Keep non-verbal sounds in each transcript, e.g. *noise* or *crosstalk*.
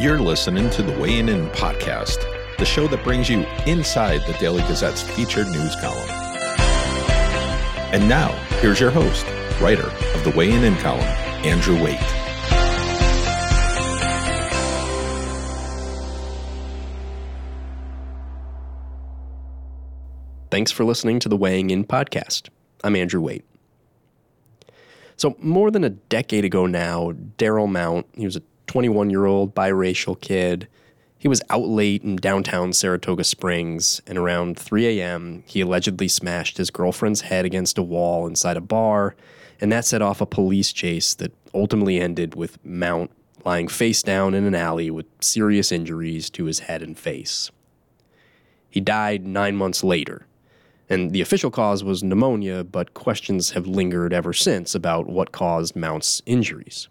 You're listening to the Weighing In podcast, the show that brings you inside the Daily Gazette's featured news column. And now, here's your host, writer of the Weighing In column, Andrew Waite. Thanks for listening to the Weighing In podcast. I'm Andrew Waite. So, more than a decade ago now, Darryl Mount, he was a 21 year old biracial kid. He was out late in downtown Saratoga Springs, and around 3 a.m., he allegedly smashed his girlfriend's head against a wall inside a bar, and that set off a police chase that ultimately ended with Mount lying face down in an alley with serious injuries to his head and face. He died nine months later, and the official cause was pneumonia, but questions have lingered ever since about what caused Mount's injuries.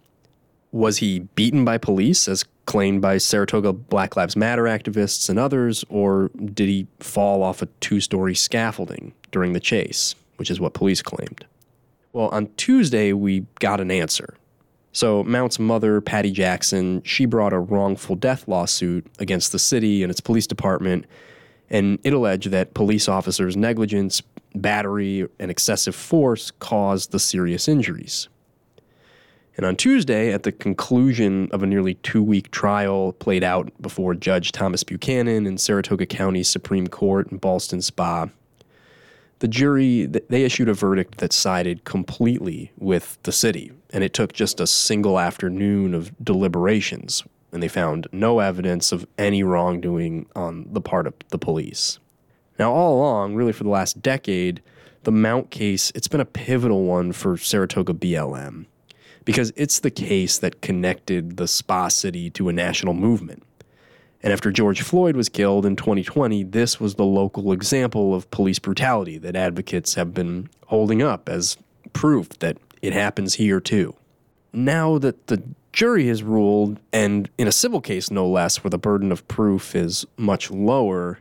Was he beaten by police, as claimed by Saratoga Black Lives Matter activists and others, or did he fall off a two story scaffolding during the chase, which is what police claimed? Well, on Tuesday, we got an answer. So, Mount's mother, Patty Jackson, she brought a wrongful death lawsuit against the city and its police department, and it alleged that police officers' negligence, battery, and excessive force caused the serious injuries. And on Tuesday, at the conclusion of a nearly two week trial played out before Judge Thomas Buchanan in Saratoga County Supreme Court in Ballston Spa, the jury they issued a verdict that sided completely with the city. And it took just a single afternoon of deliberations and they found no evidence of any wrongdoing on the part of the police. Now all along really for the last decade the mount case it's been a pivotal one for saratoga blm because it's the case that connected the spa city to a national movement. And after George Floyd was killed in 2020, this was the local example of police brutality that advocates have been holding up as proof that it happens here too. Now that the jury has ruled, and in a civil case no less, where the burden of proof is much lower,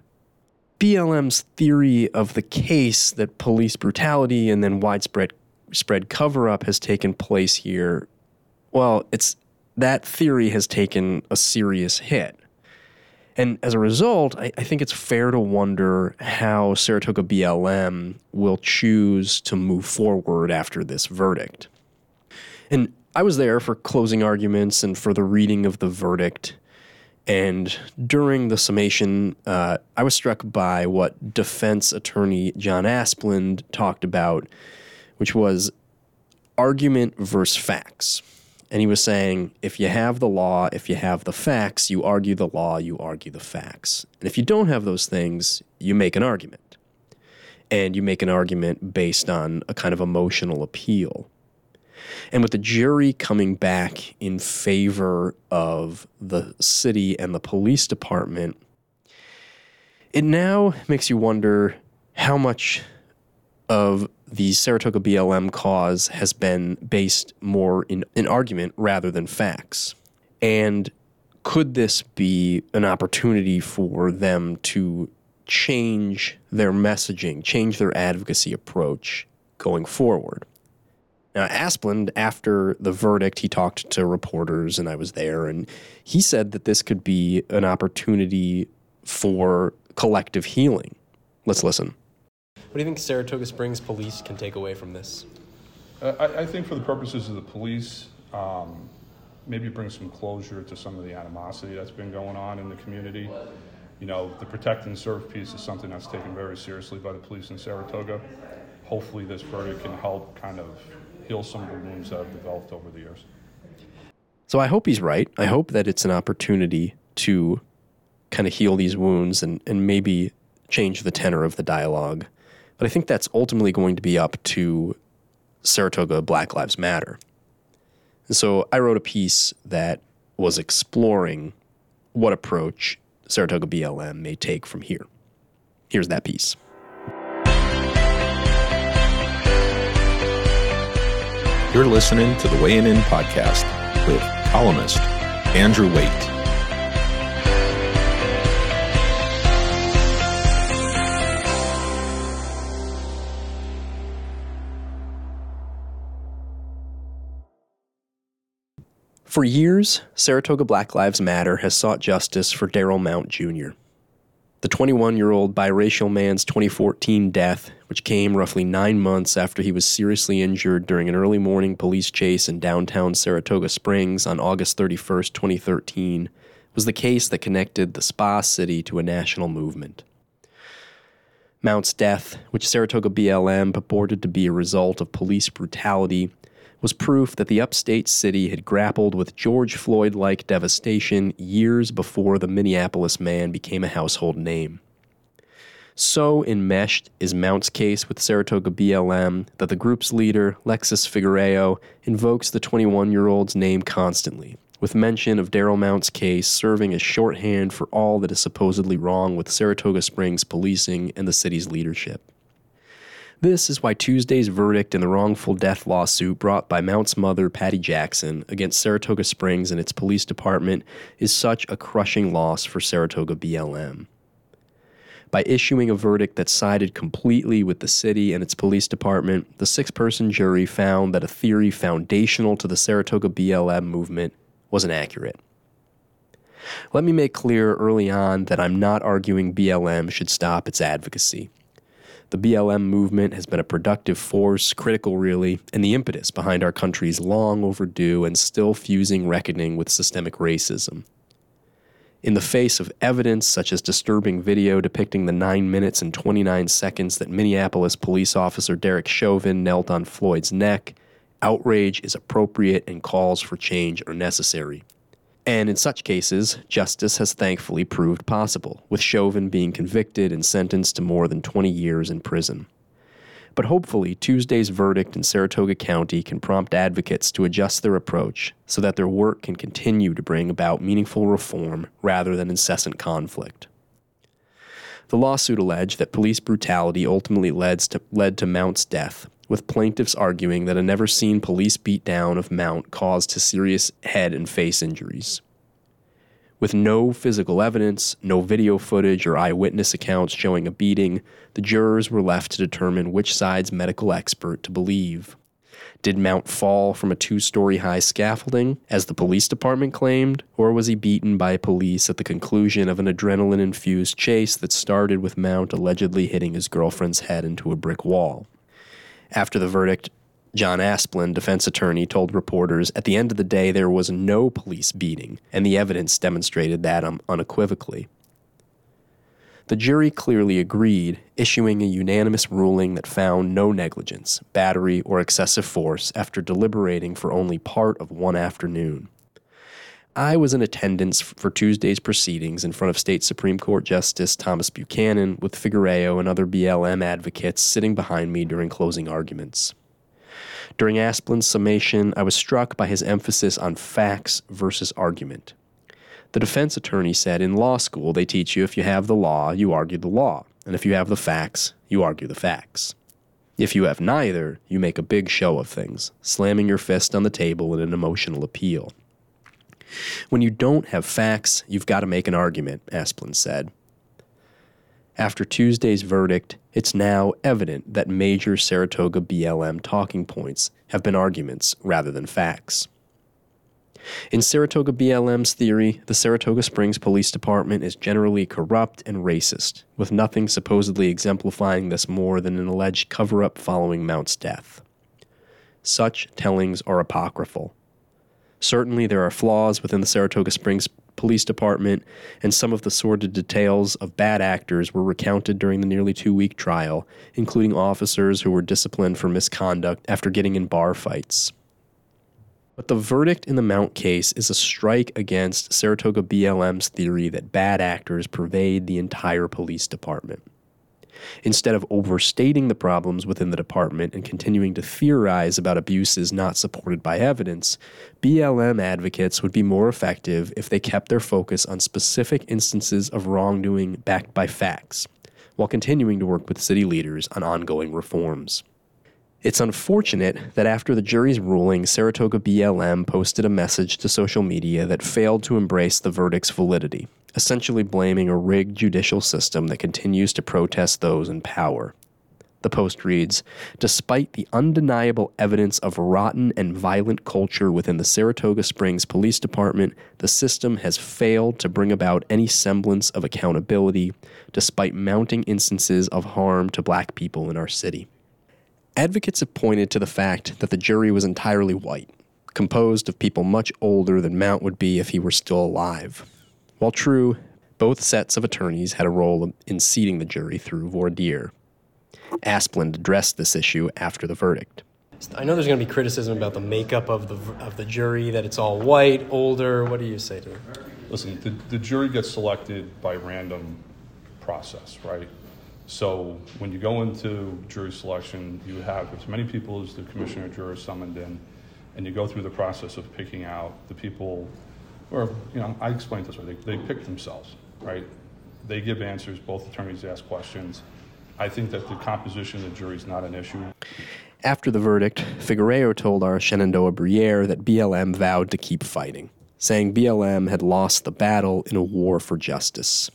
BLM's theory of the case that police brutality and then widespread spread cover up has taken place here, well, it's that theory has taken a serious hit. And as a result, I, I, think it's fair to wonder how Saratoga BLM will choose to move forward after this verdict. And I was there for closing arguments and for the reading of the verdict. And during the summation, uh, I was struck by what defense attorney John Asplund talked about which was argument versus facts. And he was saying, if you have the law, if you have the facts, you argue the law, you argue the facts. And if you don't have those things, you make an argument. And you make an argument based on a kind of emotional appeal. And with the jury coming back in favor of the city and the police department, it now makes you wonder how much of the Saratoga BLM cause has been based more in an argument rather than facts. And could this be an opportunity for them to change their messaging, change their advocacy approach going forward? Now, Asplund, after the verdict, he talked to reporters, and I was there, and he said that this could be an opportunity for collective healing. Let's listen. What do you think Saratoga Springs police can take away from this? Uh, I, I, think for the purposes of the police, um, maybe bring some closure to some of the animosity that's been going on in the community. You know, the protect and serve piece is something that's taken very seriously by the police in Saratoga. Hopefully, this verdict can help kind of heal some of the wounds that have developed over the years. So I hope he's right. I hope that it's an opportunity to kind of heal these wounds and, and maybe change the tenor of the dialogue but I think that's ultimately going to be up to Saratoga Black Lives Matter. And so I wrote a piece that was exploring what approach Saratoga BLM may take from here. Here's that piece. You're listening to the Weighing In podcast with columnist Andrew Waite. For years, Saratoga Black Lives Matter has sought justice for Darryl Mount Jr. The 21 year old biracial man's 2014 death, which came roughly nine months after he was seriously injured during an early morning police chase in downtown Saratoga Springs on August 31, 2013, was the case that connected the Spa City to a national movement. Mount's death, which Saratoga BLM purported to be a result of police brutality, was proof that the upstate city had grappled with George Floyd like devastation years before the Minneapolis man became a household name. So enmeshed is Mount's case with Saratoga BLM that the group's leader, Lexis Figuereo, invokes the 21 year old's name constantly, with mention of Darryl Mount's case serving as shorthand for all that is supposedly wrong with Saratoga Springs policing and the city's leadership. This is why Tuesday's verdict in the wrongful death lawsuit brought by Mount's mother, Patty Jackson, against Saratoga Springs and its police department is such a crushing loss for Saratoga BLM. By issuing a verdict that sided completely with the city and its police department, the six person jury found that a theory foundational to the Saratoga BLM movement was inaccurate. Let me make clear early on that I'm not arguing BLM should stop its advocacy. The BLM movement has been a productive force, critical really, and the impetus behind our country's long overdue and still fusing reckoning with systemic racism. In the face of evidence such as disturbing video depicting the 9 minutes and 29 seconds that Minneapolis police officer Derek Chauvin knelt on Floyd's neck, outrage is appropriate and calls for change are necessary. And in such cases, justice has thankfully proved possible, with Chauvin being convicted and sentenced to more than 20 years in prison. But hopefully, Tuesday's verdict in Saratoga County can prompt advocates to adjust their approach so that their work can continue to bring about meaningful reform rather than incessant conflict. The lawsuit alleged that police brutality ultimately led to, led to Mount's death, with plaintiffs arguing that a never seen police beatdown of Mount caused his serious head and face injuries. With no physical evidence, no video footage, or eyewitness accounts showing a beating, the jurors were left to determine which side's medical expert to believe. Did Mount fall from a two story high scaffolding, as the police department claimed, or was he beaten by police at the conclusion of an adrenaline infused chase that started with Mount allegedly hitting his girlfriend's head into a brick wall? After the verdict, John Asplund, defense attorney, told reporters at the end of the day there was no police beating, and the evidence demonstrated that um, unequivocally. The jury clearly agreed, issuing a unanimous ruling that found no negligence, battery, or excessive force after deliberating for only part of one afternoon. I was in attendance for Tuesday's proceedings in front of State Supreme Court Justice Thomas Buchanan, with Figuereo and other BLM advocates sitting behind me during closing arguments. During Asplund's summation, I was struck by his emphasis on facts versus argument. The defense attorney said in law school, they teach you if you have the law, you argue the law, and if you have the facts, you argue the facts. If you have neither, you make a big show of things, slamming your fist on the table in an emotional appeal. When you don't have facts, you've got to make an argument, Asplund said. After Tuesday's verdict, it's now evident that major Saratoga BLM talking points have been arguments rather than facts. In Saratoga BLM's theory, the Saratoga Springs Police Department is generally corrupt and racist, with nothing supposedly exemplifying this more than an alleged cover up following Mount's death. Such tellings are apocryphal, Certainly, there are flaws within the Saratoga Springs Police Department, and some of the sordid details of bad actors were recounted during the nearly two week trial, including officers who were disciplined for misconduct after getting in bar fights. But the verdict in the Mount case is a strike against Saratoga BLM's theory that bad actors pervade the entire police department. Instead of overstating the problems within the department and continuing to theorize about abuses not supported by evidence, BLM advocates would be more effective if they kept their focus on specific instances of wrongdoing backed by facts, while continuing to work with city leaders on ongoing reforms. It's unfortunate that after the jury's ruling, Saratoga BLM posted a message to social media that failed to embrace the verdict's validity essentially blaming a rigged judicial system that continues to protest those in power. The Post reads Despite the undeniable evidence of rotten and violent culture within the Saratoga Springs Police Department, the system has failed to bring about any semblance of accountability, despite mounting instances of harm to black people in our city. Advocates have pointed to the fact that the jury was entirely white, composed of people much older than Mount would be if he were still alive. While true, both sets of attorneys had a role in seating the jury through voir dire. Asplund addressed this issue after the verdict. I know there's going to be criticism about the makeup of the of the jury, that it's all white, older. What do you say to it? Listen, the, the jury gets selected by random process, right? So when you go into jury selection, you have as many people as the commissioner of jurors summoned in, and you go through the process of picking out the people, or, you know, I explained this way, they, they pick themselves, right? They give answers, both attorneys ask questions. I think that the composition of the jury is not an issue. After the verdict, Figuereo told our Shenandoah Briere that BLM vowed to keep fighting, saying BLM had lost the battle in a war for justice.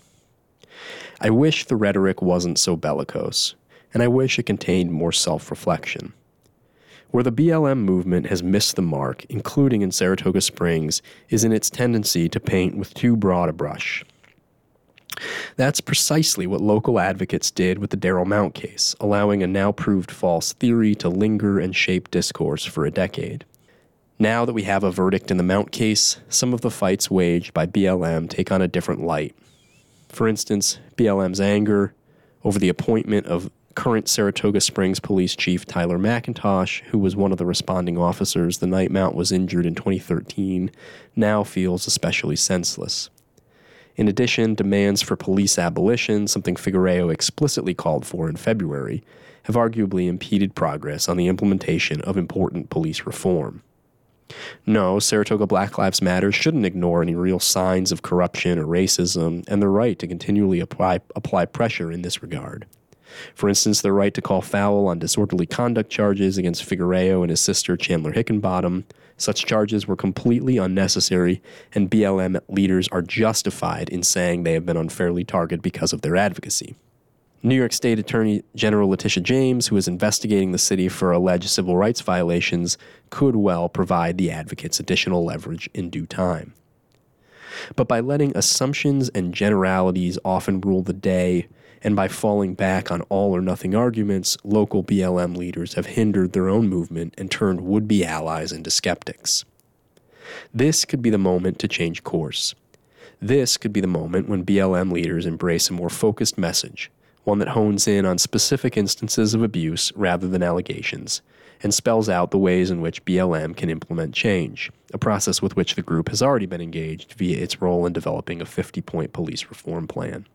I wish the rhetoric wasn't so bellicose, and I wish it contained more self reflection. Where the BLM movement has missed the mark, including in Saratoga Springs, is in its tendency to paint with too broad a brush. That's precisely what local advocates did with the Darryl Mount case, allowing a now proved false theory to linger and shape discourse for a decade. Now that we have a verdict in the Mount case, some of the fights waged by BLM take on a different light. For instance, BLM's anger over the appointment of current Saratoga Springs Police Chief Tyler McIntosh, who was one of the responding officers the night Mount was injured in 2013, now feels especially senseless. In addition, demands for police abolition, something Figuereo explicitly called for in February, have arguably impeded progress on the implementation of important police reform. No, Saratoga Black Lives Matter shouldn't ignore any real signs of corruption or racism and the right to continually apply, apply pressure in this regard. For instance, the right to call foul on disorderly conduct charges against Figuereo and his sister Chandler Hickenbottom. Such charges were completely unnecessary, and BLM leaders are justified in saying they have been unfairly targeted because of their advocacy. New York State Attorney General Letitia James, who is investigating the city for alleged civil rights violations, could well provide the advocates additional leverage in due time. But by letting assumptions and generalities often rule the day, and by falling back on all or nothing arguments, local BLM leaders have hindered their own movement and turned would be allies into skeptics. This could be the moment to change course. This could be the moment when BLM leaders embrace a more focused message one that hones in on specific instances of abuse rather than allegations, and spells out the ways in which BLM can implement change, a process with which the group has already been engaged via its role in developing a 50 point police reform plan.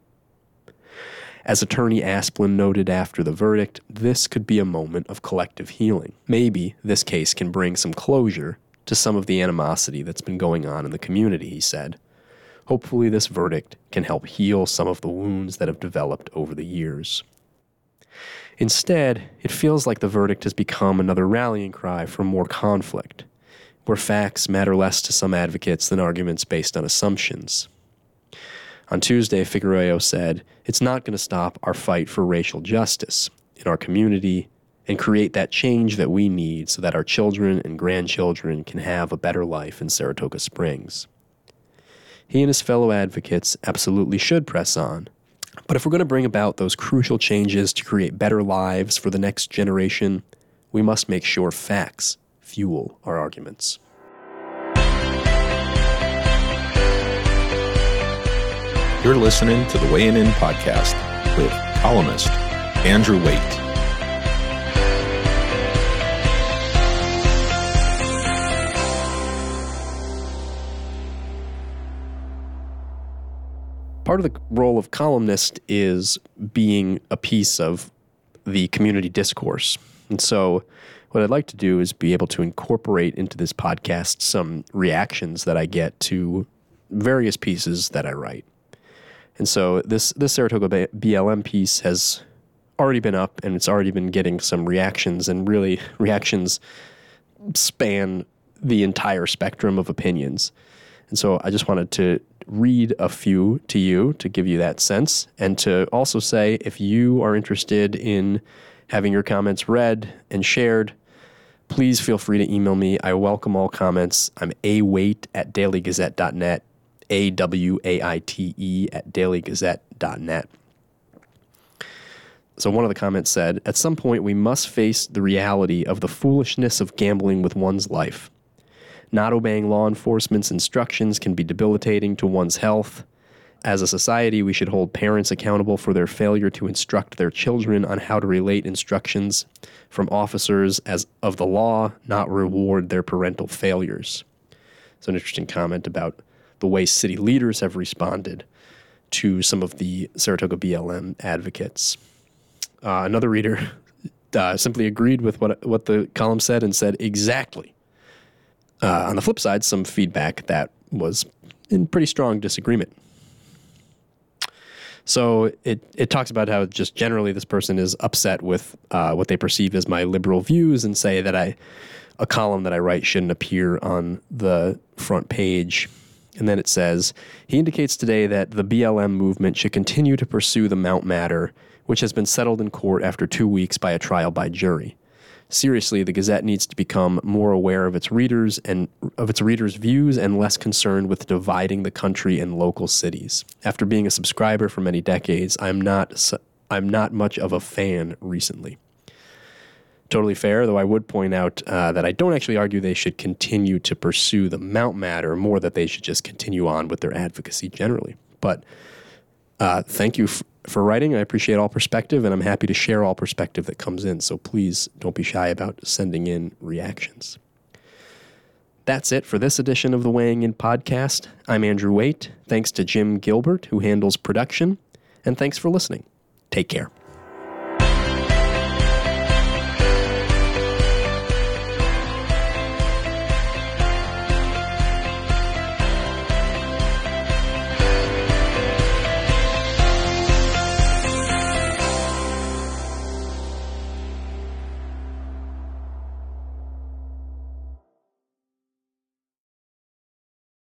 As attorney Asplund noted after the verdict, this could be a moment of collective healing. Maybe this case can bring some closure to some of the animosity that's been going on in the community, he said. Hopefully, this verdict can help heal some of the wounds that have developed over the years. Instead, it feels like the verdict has become another rallying cry for more conflict, where facts matter less to some advocates than arguments based on assumptions. On Tuesday, Figuereo said, It's not going to stop our fight for racial justice in our community and create that change that we need so that our children and grandchildren can have a better life in Saratoga Springs he and his fellow advocates absolutely should press on. But if we're going to bring about those crucial changes to create better lives for the next generation, we must make sure facts fuel our arguments. You're listening to the Weighing In podcast with columnist Andrew Waite. Part of the role of columnist is being a piece of the community discourse. And so, what I'd like to do is be able to incorporate into this podcast some reactions that I get to various pieces that I write. And so, this, this Saratoga BLM piece has already been up and it's already been getting some reactions, and really, *laughs* reactions span the entire spectrum of opinions. And so, I just wanted to read a few to you to give you that sense, and to also say if you are interested in having your comments read and shared. Please feel free to email me. I welcome all comments. I'm await at dailygazette.net, A W A I T E at dailygazette.net. So one of the comments said, At some point, we must face the reality of the foolishness of gambling with one's life. Not obeying law enforcement's instructions can be debilitating to one's health. As a society, we should hold parents accountable for their failure to instruct their children on how to relate instructions from officers as of the law, not reward their parental failures. It's an interesting comment about the way city leaders have responded to some of the Saratoga BLM advocates. Uh, another reader *laughs* uh, simply agreed with what what the column said and said exactly. Uh, on the flip side, some feedback that was in pretty strong disagreement. So it it talks about how just generally this person is upset with uh, what they perceive as my liberal views and say that I a column that I write shouldn't appear on the front page. And then it says he indicates today that the BLM movement should continue to pursue the Mount matter, which has been settled in court after two weeks by a trial by jury seriously, the Gazette needs to become more aware of its readers and of its readers' views and less concerned with dividing the country and local cities. After being a subscriber for many decades, I'm not I'm not much of a fan recently. Totally fair, though I would point out uh, that I don't actually argue they should continue to pursue the Mount matter, more that they should just continue on with their advocacy generally. But uh, thank you f- for writing. I appreciate all perspective, and I'm happy to share all perspective that comes in. So please don't be shy about sending in reactions. That's it for this edition of the Weighing In podcast. I'm Andrew Waite. Thanks to Jim Gilbert, who handles production, and thanks for listening. Take care.